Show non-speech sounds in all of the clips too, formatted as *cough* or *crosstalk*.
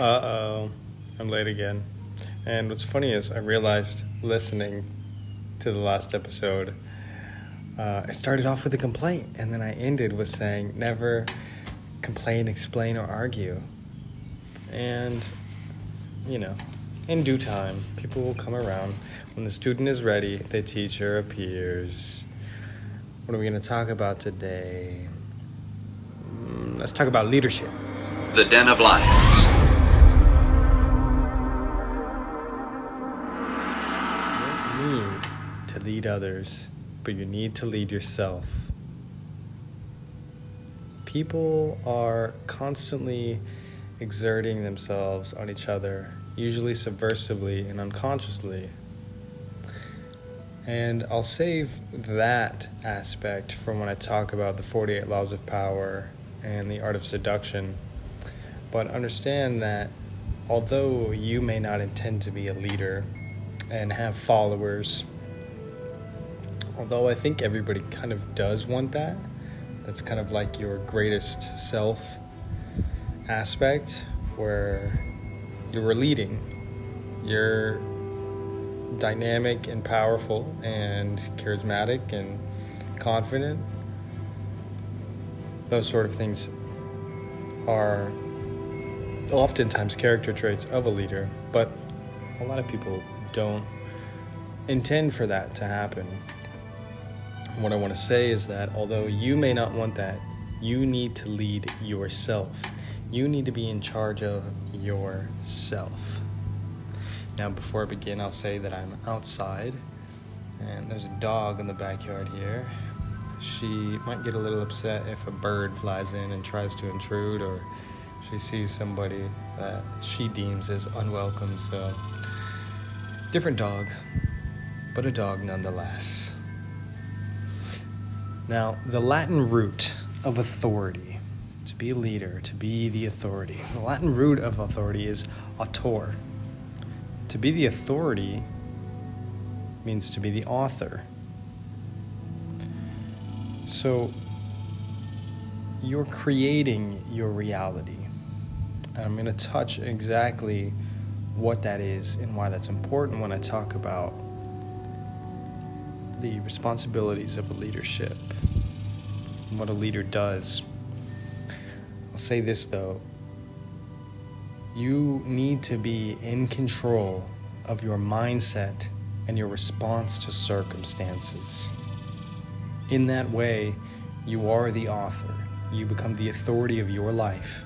Uh oh, I'm late again. And what's funny is I realized listening to the last episode, uh, I started off with a complaint and then I ended with saying never complain, explain, or argue. And, you know, in due time, people will come around. When the student is ready, the teacher appears. What are we going to talk about today? Mm, let's talk about leadership. The Den of Lions. Lead others, but you need to lead yourself. People are constantly exerting themselves on each other, usually subversively and unconsciously. And I'll save that aspect from when I talk about the 48 laws of power and the art of seduction. But understand that although you may not intend to be a leader and have followers, although I think everybody kind of does want that, that's kind of like your greatest self aspect where you're leading. You're dynamic and powerful and charismatic and confident. Those sort of things are oftentimes character traits of a leader, but a lot of people don't intend for that to happen. What I want to say is that although you may not want that, you need to lead yourself. You need to be in charge of yourself. Now, before I begin, I'll say that I'm outside and there's a dog in the backyard here. She might get a little upset if a bird flies in and tries to intrude or she sees somebody that she deems as unwelcome. So, different dog, but a dog nonetheless. Now, the Latin root of authority, to be a leader, to be the authority, the Latin root of authority is autor. To be the authority means to be the author. So, you're creating your reality. And I'm going to touch exactly what that is and why that's important when I talk about the responsibilities of a leadership and what a leader does. I'll say this though you need to be in control of your mindset and your response to circumstances. In that way, you are the author. You become the authority of your life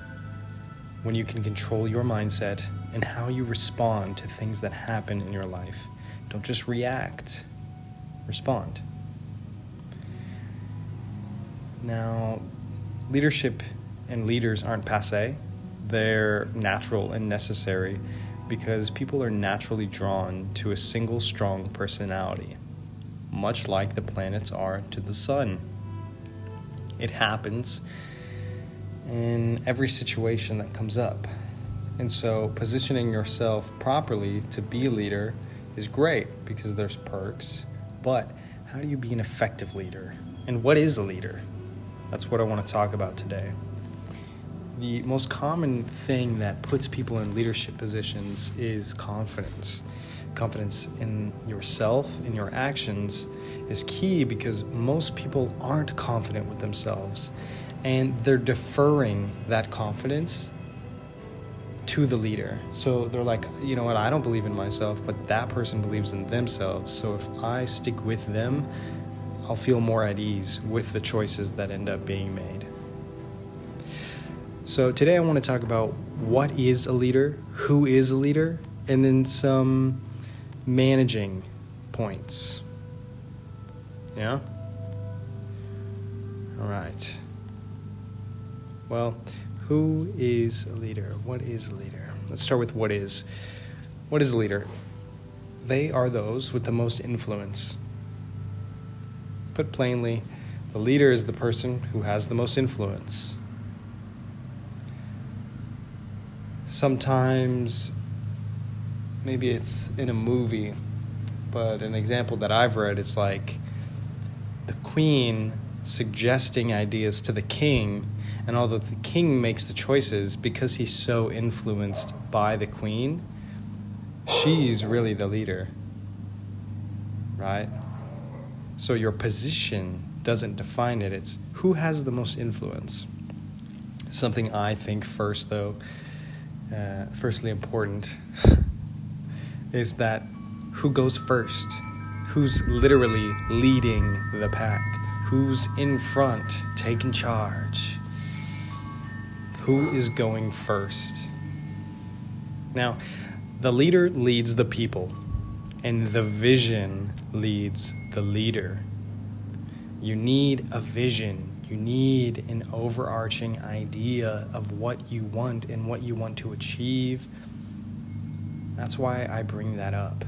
when you can control your mindset and how you respond to things that happen in your life. Don't just react, respond. Now, leadership and leaders aren't passe, they're natural and necessary because people are naturally drawn to a single strong personality, much like the planets are to the sun. It happens in every situation that comes up. And so, positioning yourself properly to be a leader is great because there's perks. But how do you be an effective leader? And what is a leader? That's what I want to talk about today. The most common thing that puts people in leadership positions is confidence. Confidence in yourself, in your actions, is key because most people aren't confident with themselves and they're deferring that confidence to the leader. So they're like, you know what, I don't believe in myself, but that person believes in themselves. So if I stick with them, I'll feel more at ease with the choices that end up being made. So today I want to talk about what is a leader, who is a leader, and then some managing points. Yeah? All right. Well, who is a leader? What is a leader? Let's start with what is. What is a leader? They are those with the most influence. Put plainly, the leader is the person who has the most influence. Sometimes, maybe it's in a movie, but an example that I've read is like the queen suggesting ideas to the king And although the king makes the choices, because he's so influenced by the queen, she's really the leader. Right? So your position doesn't define it, it's who has the most influence. Something I think first, though, uh, firstly important, *laughs* is that who goes first? Who's literally leading the pack? Who's in front, taking charge? Who is going first? Now, the leader leads the people, and the vision leads the leader. You need a vision. You need an overarching idea of what you want and what you want to achieve. That's why I bring that up.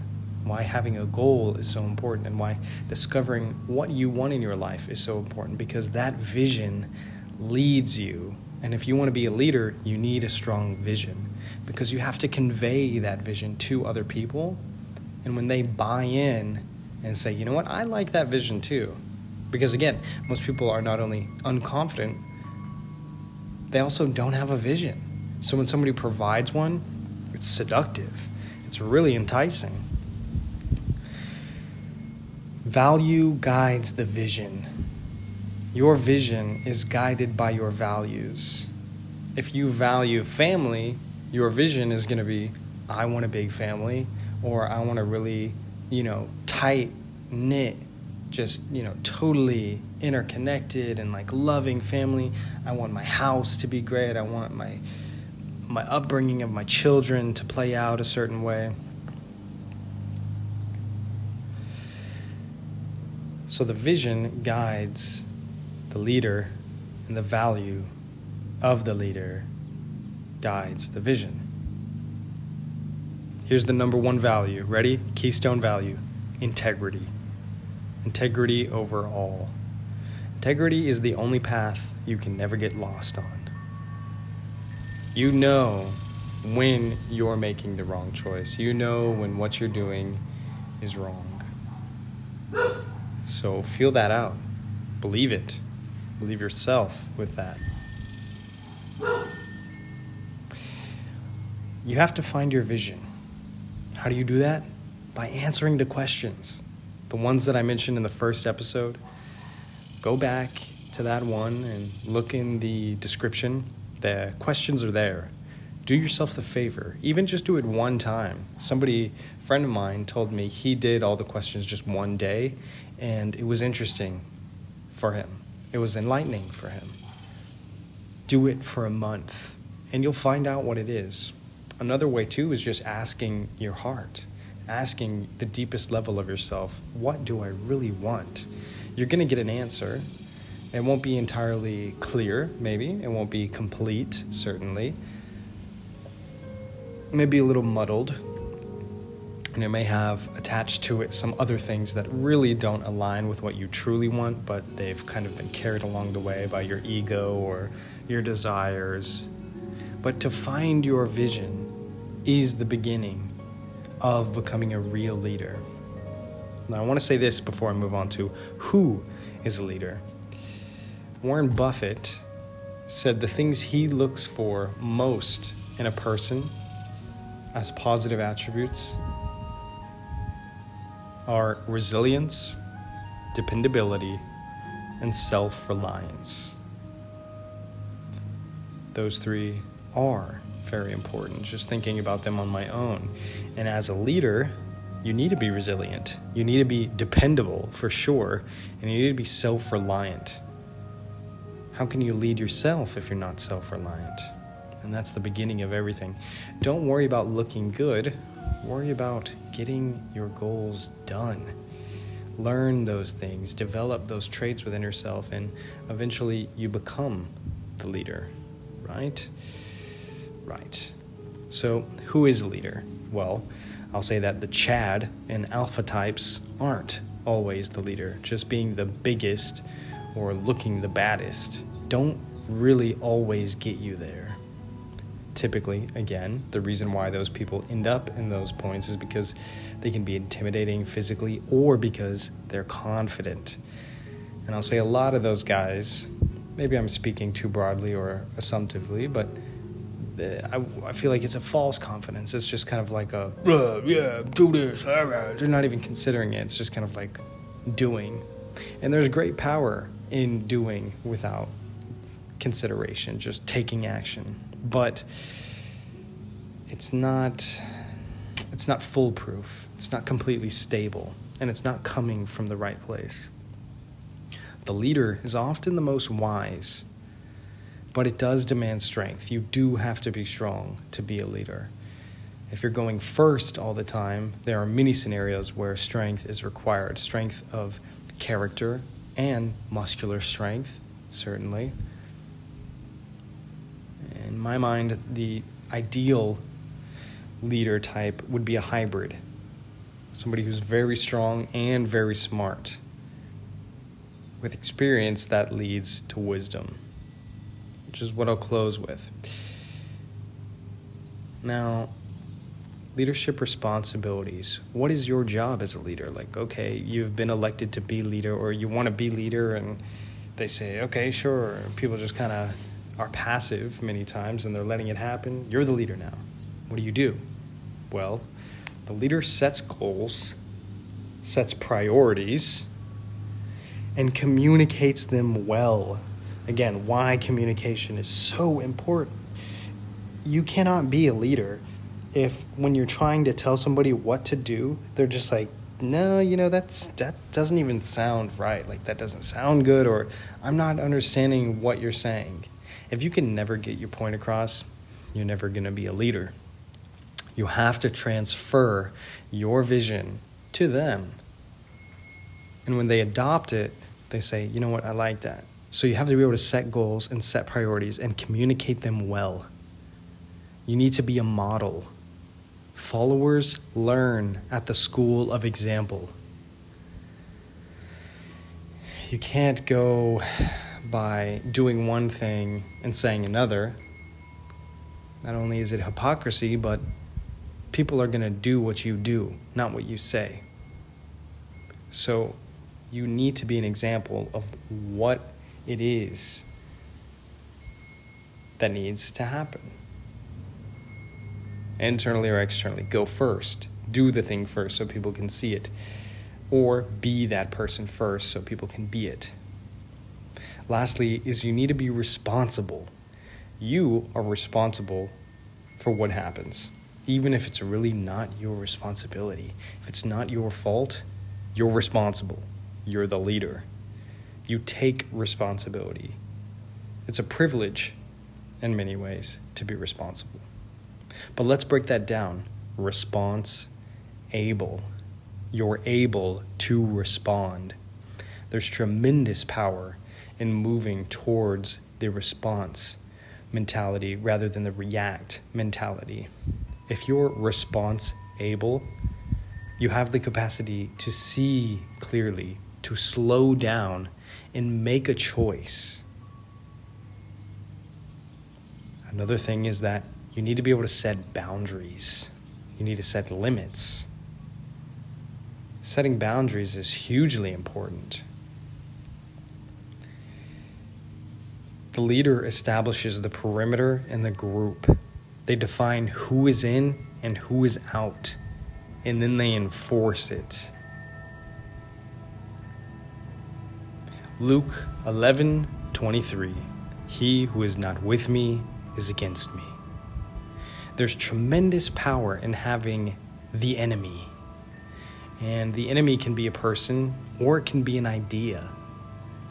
Why having a goal is so important and why discovering what you want in your life is so important because that vision leads you. And if you want to be a leader, you need a strong vision because you have to convey that vision to other people. And when they buy in and say, you know what, I like that vision too, because again, most people are not only unconfident, they also don't have a vision. So when somebody provides one, it's seductive, it's really enticing. Value guides the vision. Your vision is guided by your values. If you value family, your vision is going to be I want a big family or I want a really, you know, tight knit just you know totally interconnected and like loving family. I want my house to be great. I want my my upbringing of my children to play out a certain way. So the vision guides the leader and the value of the leader guides the vision here's the number one value ready keystone value integrity integrity over all. Integrity is the only path you can never get lost on. You know when you're making the wrong choice, you know when what you're doing is wrong. So feel that out. Believe it. Believe yourself with that. You have to find your vision. How do you do that? By answering the questions the ones that I mentioned in the first episode, go back to that one and look in the description. The questions are there. Do yourself the favor. Even just do it one time. Somebody, friend of mine, told me he did all the questions just one day, and it was interesting for him. It was enlightening for him. Do it for a month, and you'll find out what it is. Another way, too, is just asking your heart asking the deepest level of yourself, what do I really want? You're going to get an answer. It won't be entirely clear, maybe. It won't be complete, certainly. Maybe a little muddled. And it may have attached to it some other things that really don't align with what you truly want, but they've kind of been carried along the way by your ego or your desires. But to find your vision is the beginning of becoming a real leader. Now, I want to say this before I move on to who is a leader. Warren Buffett said the things he looks for most in a person as positive attributes are resilience, dependability, and self reliance. Those three are very important, just thinking about them on my own. And as a leader, you need to be resilient. You need to be dependable for sure, and you need to be self reliant. How can you lead yourself if you're not self reliant? And that's the beginning of everything. Don't worry about looking good, worry about getting your goals done. Learn those things, develop those traits within yourself, and eventually you become the leader, right? right. So, who is a leader? Well, I'll say that the Chad and Alpha types aren't always the leader. Just being the biggest or looking the baddest don't really always get you there. Typically, again, the reason why those people end up in those points is because they can be intimidating physically or because they're confident. And I'll say a lot of those guys maybe I'm speaking too broadly or assumptively, but I, I feel like it's a false confidence. It's just kind of like a, yeah, do this. All right. They're not even considering it. It's just kind of like doing. And there's great power in doing without consideration, just taking action. But it's not it's not foolproof. It's not completely stable, and it's not coming from the right place. The leader is often the most wise but it does demand strength. You do have to be strong to be a leader. If you're going first all the time, there are many scenarios where strength is required strength of character and muscular strength, certainly. In my mind, the ideal leader type would be a hybrid somebody who's very strong and very smart. With experience, that leads to wisdom which is what I'll close with. Now, leadership responsibilities. What is your job as a leader? Like, okay, you've been elected to be leader, or you want to be leader, and they say, okay, sure. People just kind of are passive many times, and they're letting it happen. You're the leader now. What do you do? Well, the leader sets goals, sets priorities, and communicates them well Again, why communication is so important. You cannot be a leader if when you're trying to tell somebody what to do, they're just like, no, you know, that's that doesn't even sound right. Like that doesn't sound good or I'm not understanding what you're saying. If you can never get your point across, you're never going to be a leader. You have to transfer your vision to them. And when they adopt it, they say, you know what, I like that. So you have to be able to set goals and set priorities and communicate them well. You need to be a model. Followers learn at the school of example. You can't go by doing one thing and saying another. Not only is it hypocrisy, but people are going to do what you do, not what you say. So you need to be an example of what it is that needs to happen. Internally or externally, go first. Do the thing first so people can see it. Or be that person first so people can be it. Lastly, is you need to be responsible. You are responsible for what happens, even if it's really not your responsibility. If it's not your fault, you're responsible. You're the leader you take responsibility. It's a privilege in many ways to be responsible. But let's break that down. Response able. You're able to respond. There's tremendous power in moving towards the response mentality rather than the react mentality. If you're response able, you have the capacity to see clearly, to slow down and make a choice. Another thing is that you need to be able to set boundaries, you need to set limits. Setting boundaries is hugely important. The leader establishes the perimeter and the group. They define who is in and who is out, and then they enforce it. Luke 11 23. He who is not with me is against me. There's tremendous power in having the enemy. And the enemy can be a person or it can be an idea.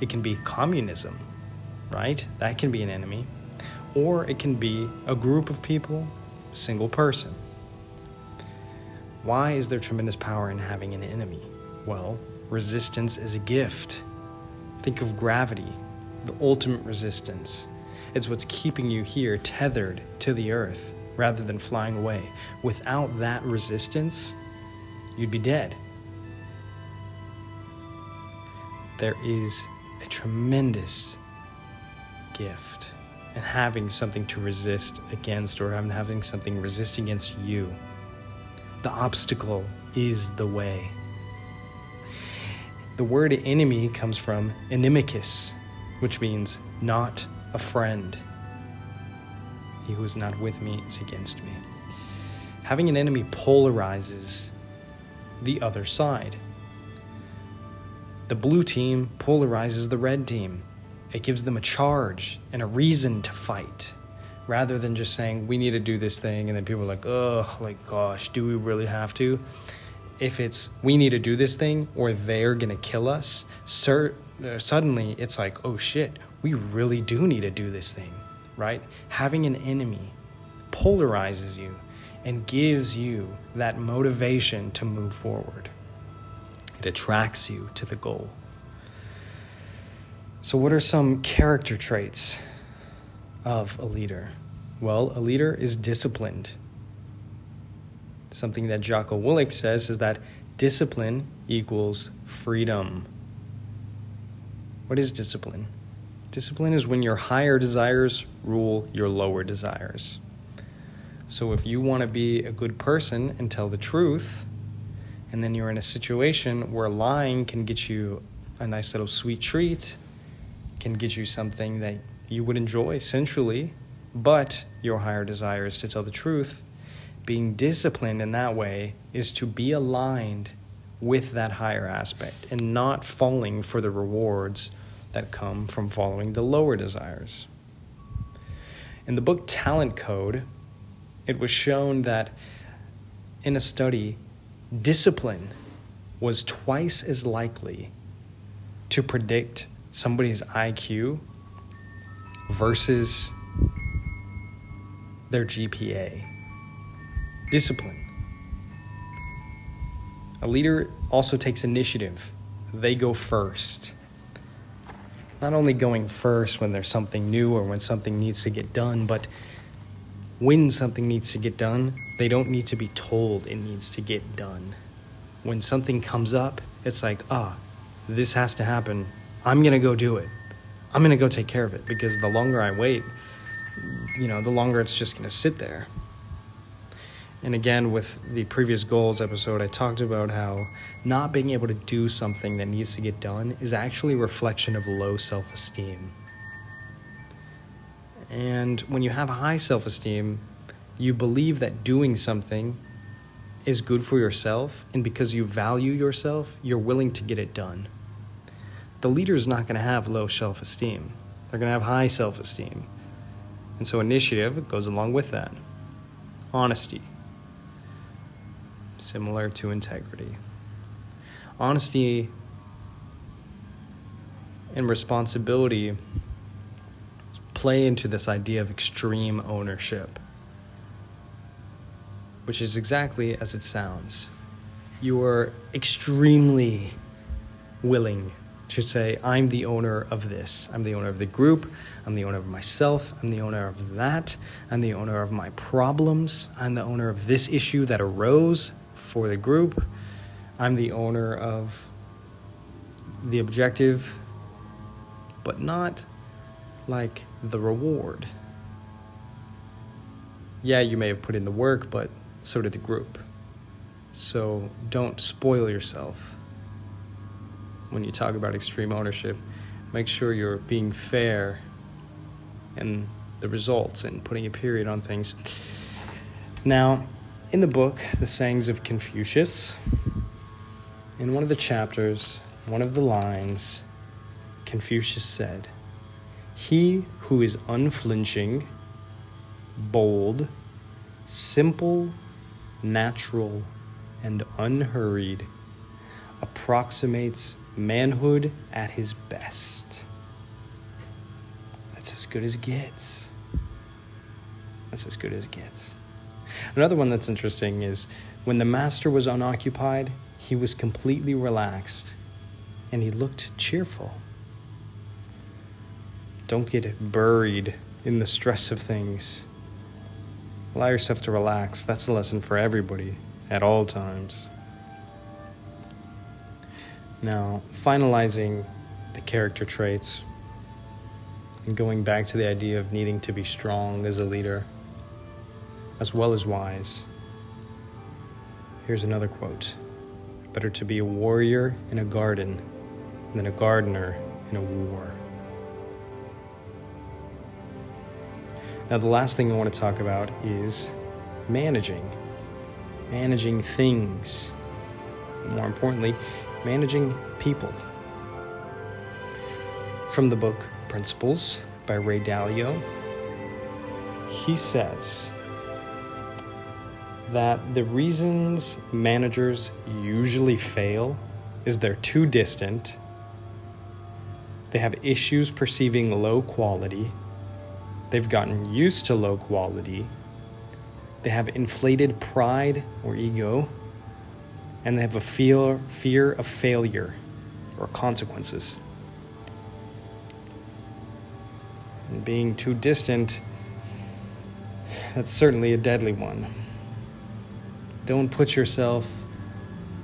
It can be communism, right? That can be an enemy. Or it can be a group of people, a single person. Why is there tremendous power in having an enemy? Well, resistance is a gift. Think of gravity, the ultimate resistance. It's what's keeping you here tethered to the earth rather than flying away. Without that resistance, you'd be dead. There is a tremendous gift and having something to resist against or having something resist against you. The obstacle is the way. The word enemy comes from inimicus, which means not a friend. He who is not with me is against me. Having an enemy polarizes the other side. The blue team polarizes the red team. It gives them a charge and a reason to fight rather than just saying, we need to do this thing. And then people are like, ugh, like, gosh, do we really have to? If it's, we need to do this thing or they're going to kill us, sir, uh, suddenly it's like, oh shit, we really do need to do this thing, right? Having an enemy polarizes you and gives you that motivation to move forward. It attracts you to the goal. So, what are some character traits of a leader? Well, a leader is disciplined. Something that Jocko Willink says is that discipline equals freedom. What is discipline? Discipline is when your higher desires rule your lower desires. So if you want to be a good person and tell the truth, and then you're in a situation where lying can get you a nice little sweet treat, can get you something that you would enjoy sensually, but your higher desire is to tell the truth, being disciplined in that way is to be aligned with that higher aspect and not falling for the rewards that come from following the lower desires. In the book Talent Code, it was shown that in a study, discipline was twice as likely to predict somebody's IQ versus their GPA. Discipline. A leader also takes initiative, they go first not only going first when there's something new or when something needs to get done, but when something needs to get done, they don't need to be told it needs to get done. When something comes up, it's like, ah, this has to happen. I'm going to go do it. I'm going to go take care of it because the longer I wait, you know, the longer it's just going to sit there. And again, with the previous goals episode, I talked about how not being able to do something that needs to get done is actually a reflection of low self esteem. And when you have high self esteem, you believe that doing something is good for yourself, and because you value yourself, you're willing to get it done. The leader is not going to have low self esteem, they're going to have high self esteem. And so, initiative goes along with that. Honesty, similar to integrity. Honesty and responsibility play into this idea of extreme ownership, which is exactly as it sounds. You are extremely willing to say, I'm the owner of this. I'm the owner of the group. I'm the owner of myself. I'm the owner of that. I'm the owner of my problems. I'm the owner of this issue that arose for the group. I'm the owner of the objective, but not like the reward. Yeah, you may have put in the work, but so did the group. So don't spoil yourself when you talk about extreme ownership. Make sure you're being fair in the results and putting a period on things. Now, in the book, The Sayings of Confucius, in one of the chapters, one of the lines, Confucius said, He who is unflinching, bold, simple, natural, and unhurried approximates manhood at his best. That's as good as it gets. That's as good as it gets. Another one that's interesting is when the master was unoccupied, he was completely relaxed and he looked cheerful. Don't get buried in the stress of things. Allow yourself to relax. That's a lesson for everybody at all times. Now, finalizing the character traits and going back to the idea of needing to be strong as a leader as well as wise. Here's another quote Better to be a warrior in a garden than a gardener in a war. Now, the last thing I want to talk about is managing. Managing things. More importantly, managing people. From the book Principles by Ray Dalio, he says that the reasons managers usually fail is they're too distant, they have issues perceiving low quality, they've gotten used to low quality, they have inflated pride or ego, and they have a fear, fear of failure or consequences. And being too distant, that's certainly a deadly one. Don't put yourself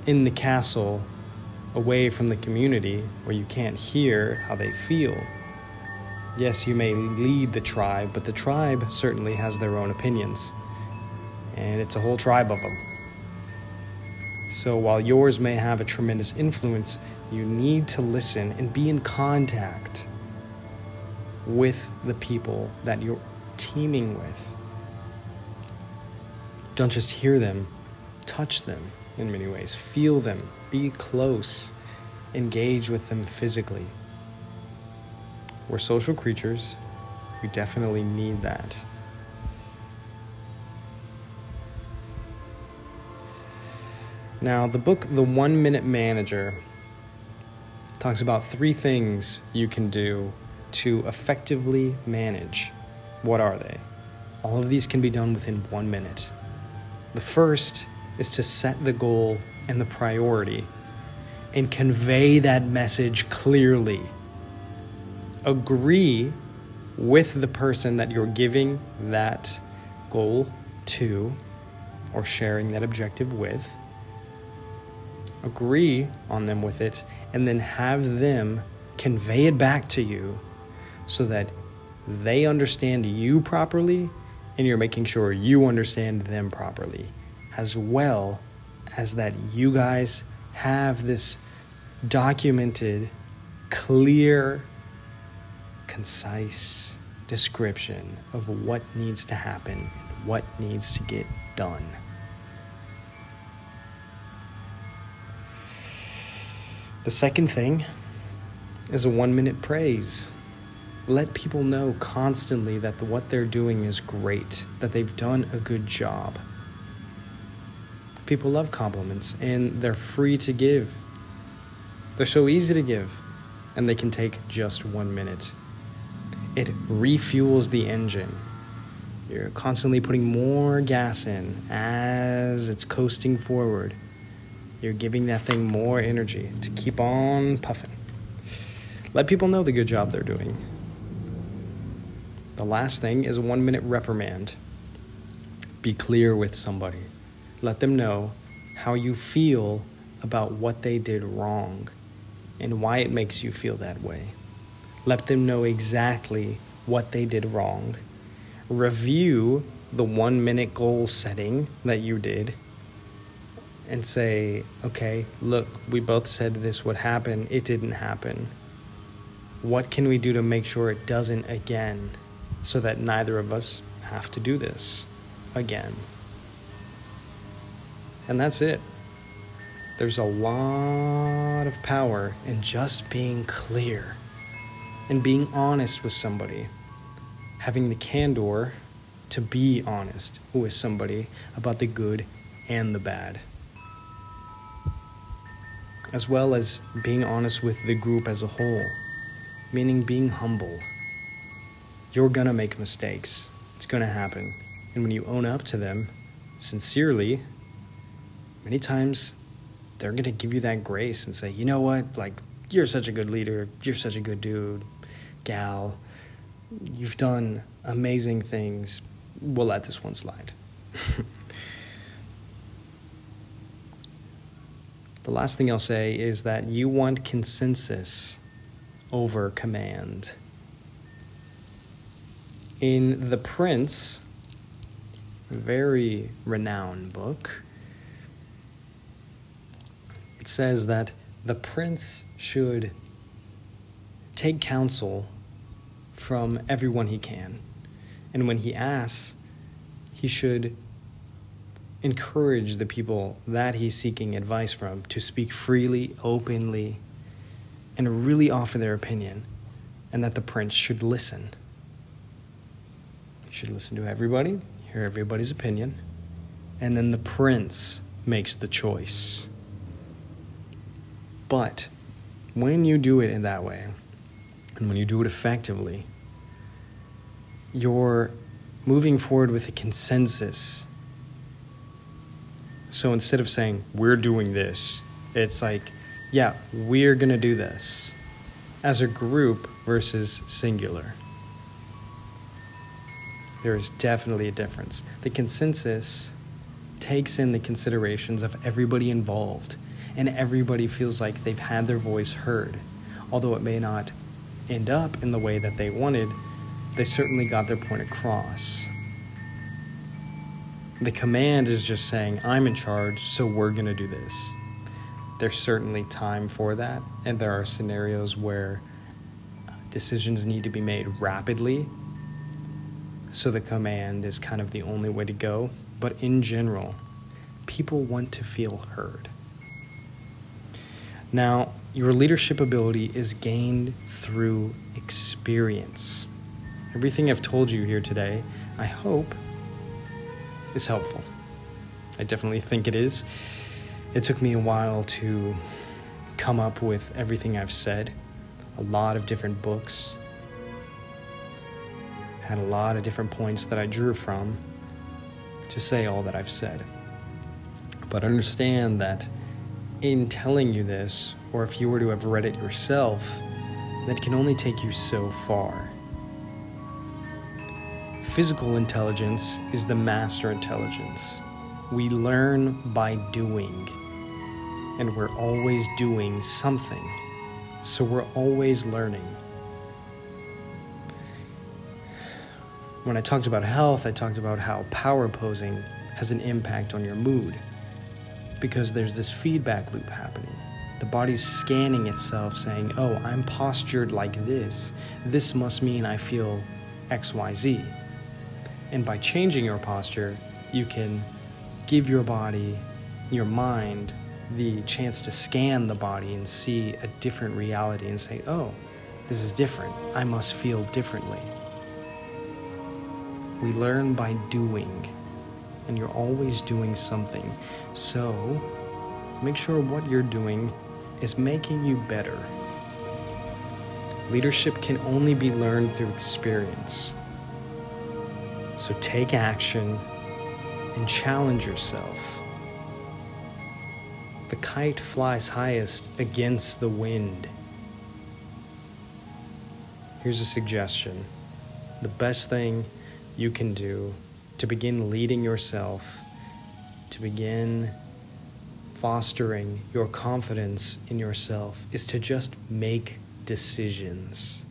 in the castle away from the community where you can't hear how they feel. Yes, you may lead the tribe, but the tribe certainly has their own opinions. And it's a whole tribe of them. So while yours may have a tremendous influence, you need to listen and be in contact with the people that you're teaming with. Don't just hear them, touch them in many ways, feel them, be close, engage with them physically. We're social creatures, we definitely need that. Now, the book The One Minute Manager talks about three things you can do to effectively manage. What are they? All of these can be done within one minute. The first is to set the goal and the priority and convey that message clearly. Agree with the person that you're giving that goal to or sharing that objective with. Agree on them with it and then have them convey it back to you so that they understand you properly and you're making sure you understand them properly as well as that you guys have this documented, clear, concise description of what needs to happen and what needs to get done. The second thing is a one minute praise. Let people know constantly that the, what they're doing is great, that they've done a good job. People love compliments and they're free to give. They're so easy to give, and they can take just one minute. It refuels the engine. You're constantly putting more gas in as it's coasting forward. You're giving that thing more energy to keep on puffing. Let people know the good job they're doing. The last thing is a one minute reprimand. Be clear with somebody. Let them know how you feel about what they did wrong and why it makes you feel that way. Let them know exactly what they did wrong. Review the one minute goal setting that you did and say, okay, look, we both said this would happen, it didn't happen. What can we do to make sure it doesn't again so that neither of us have to do this again? And that's it. There's a lot of power in just being clear and being honest with somebody, having the candor to be honest with somebody about the good and the bad, as well as being honest with the group as a whole, meaning being humble. You're gonna make mistakes, it's gonna happen. And when you own up to them sincerely, many times they're to give you that grace and say, you know what, like, you're such a good leader, you're such a good dude, gal, you've done amazing things, we'll let this one slide. *laughs* the last thing I'll say is that you want consensus over command. In The Prince, very renowned book, it says that the prince should take counsel from everyone he can And when he asks, he should encourage the people that he's seeking advice from to speak freely, openly, and really offer their opinion, and that the prince should listen. He should listen to everybody, hear everybody's opinion, and then the prince makes the choice. But when you do it in that way, and when you do it effectively, you're moving forward with a consensus. So instead of saying, we're doing this, it's like, yeah, we're going to do this as a group versus singular. There is definitely a difference. The consensus takes in the considerations of everybody involved, and everybody feels like they've had their voice heard. Although it may not end up in the way that they wanted, they certainly got their point across. The command is just saying, I'm in charge, so we're going to do this. There's certainly time for that, and there are scenarios where uh, decisions need to be made rapidly. So the command is kind of the only way to go. But in general, people want to feel heard. Now, your leadership ability is gained through experience. Everything I've told you here today, I hope, is helpful. I definitely think it is. It took me a while to come up with everything I've said, a lot of different books, had a lot of different points that I drew from to say all that I've said. But understand that in telling you this, or if you were to have read it yourself, that can only take you so far. Physical intelligence is the master intelligence. We learn by doing, and we're always doing something, so we're always learning. When I talked about health, I talked about how power posing has an impact on your mood because there's this feedback loop happening. The body's scanning itself, saying, Oh, I'm postured like this. This must mean I feel XYZ. And by changing your posture, you can give your body, your mind, the chance to scan the body and see a different reality and say, Oh, this is different. I must feel differently. We learn by doing, and you're always doing something. So, make sure what you're doing is making you better. Leadership can only be learned through experience. So, take action and challenge yourself. The kite flies highest against the wind. Here's a suggestion the best thing you can do to begin leading yourself, to begin fostering your confidence in yourself, is to just make decisions.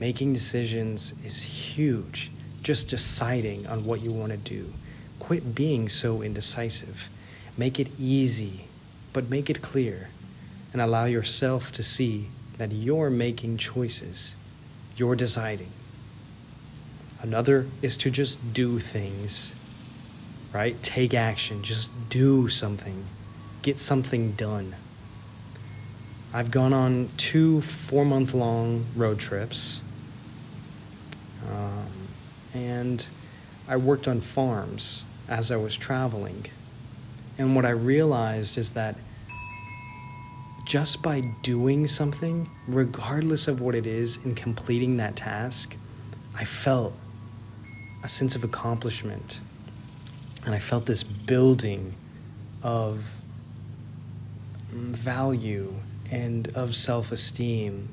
Making decisions is huge. Just deciding on what you want to do. Quit being so indecisive. Make it easy, but make it clear. And allow yourself to see that you're making choices. You're deciding. Another is to just do things, right? Take action, just do something, get something done. I've gone on two four month long road trips, um, and I worked on farms as I was traveling. And what I realized is that just by doing something, regardless of what it is, and completing that task, I felt a sense of accomplishment. And I felt this building of value and of self esteem.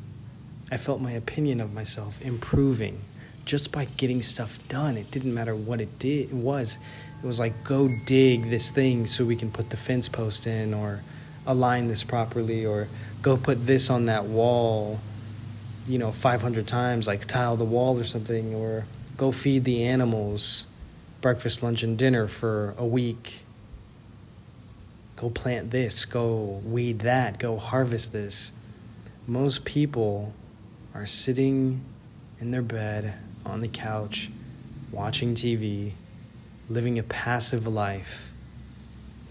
I felt my opinion of myself improving just by getting stuff done. It didn't matter what it did it was. It was like go dig this thing so we can put the fence post in or align this properly or go put this on that wall you know 500 times like tile the wall or something or go feed the animals breakfast, lunch, and dinner for a week. Go plant this, go weed that, go harvest this. Most people are sitting in their bed on the couch watching TV, living a passive life,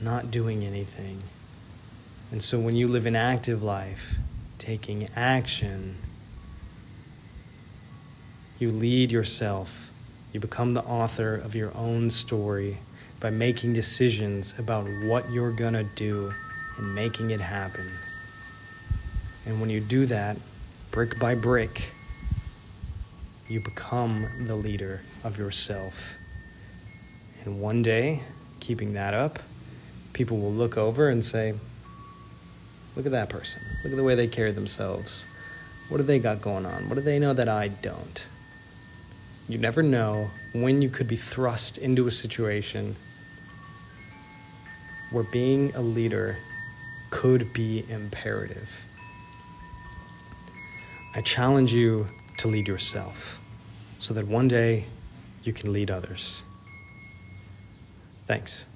not doing anything. And so when you live an active life, taking action, you lead yourself. You become the author of your own story by making decisions about what you're going to do and making it happen. And when you do that, brick by brick, you become the leader of yourself. And one day, keeping that up, people will look over and say, Look at that person. Look at the way they carry themselves. What do they got going on? What do they know that I don't? You never know when you could be thrust into a situation where being a leader could be imperative. I challenge you to lead yourself so that one day you can lead others. Thanks.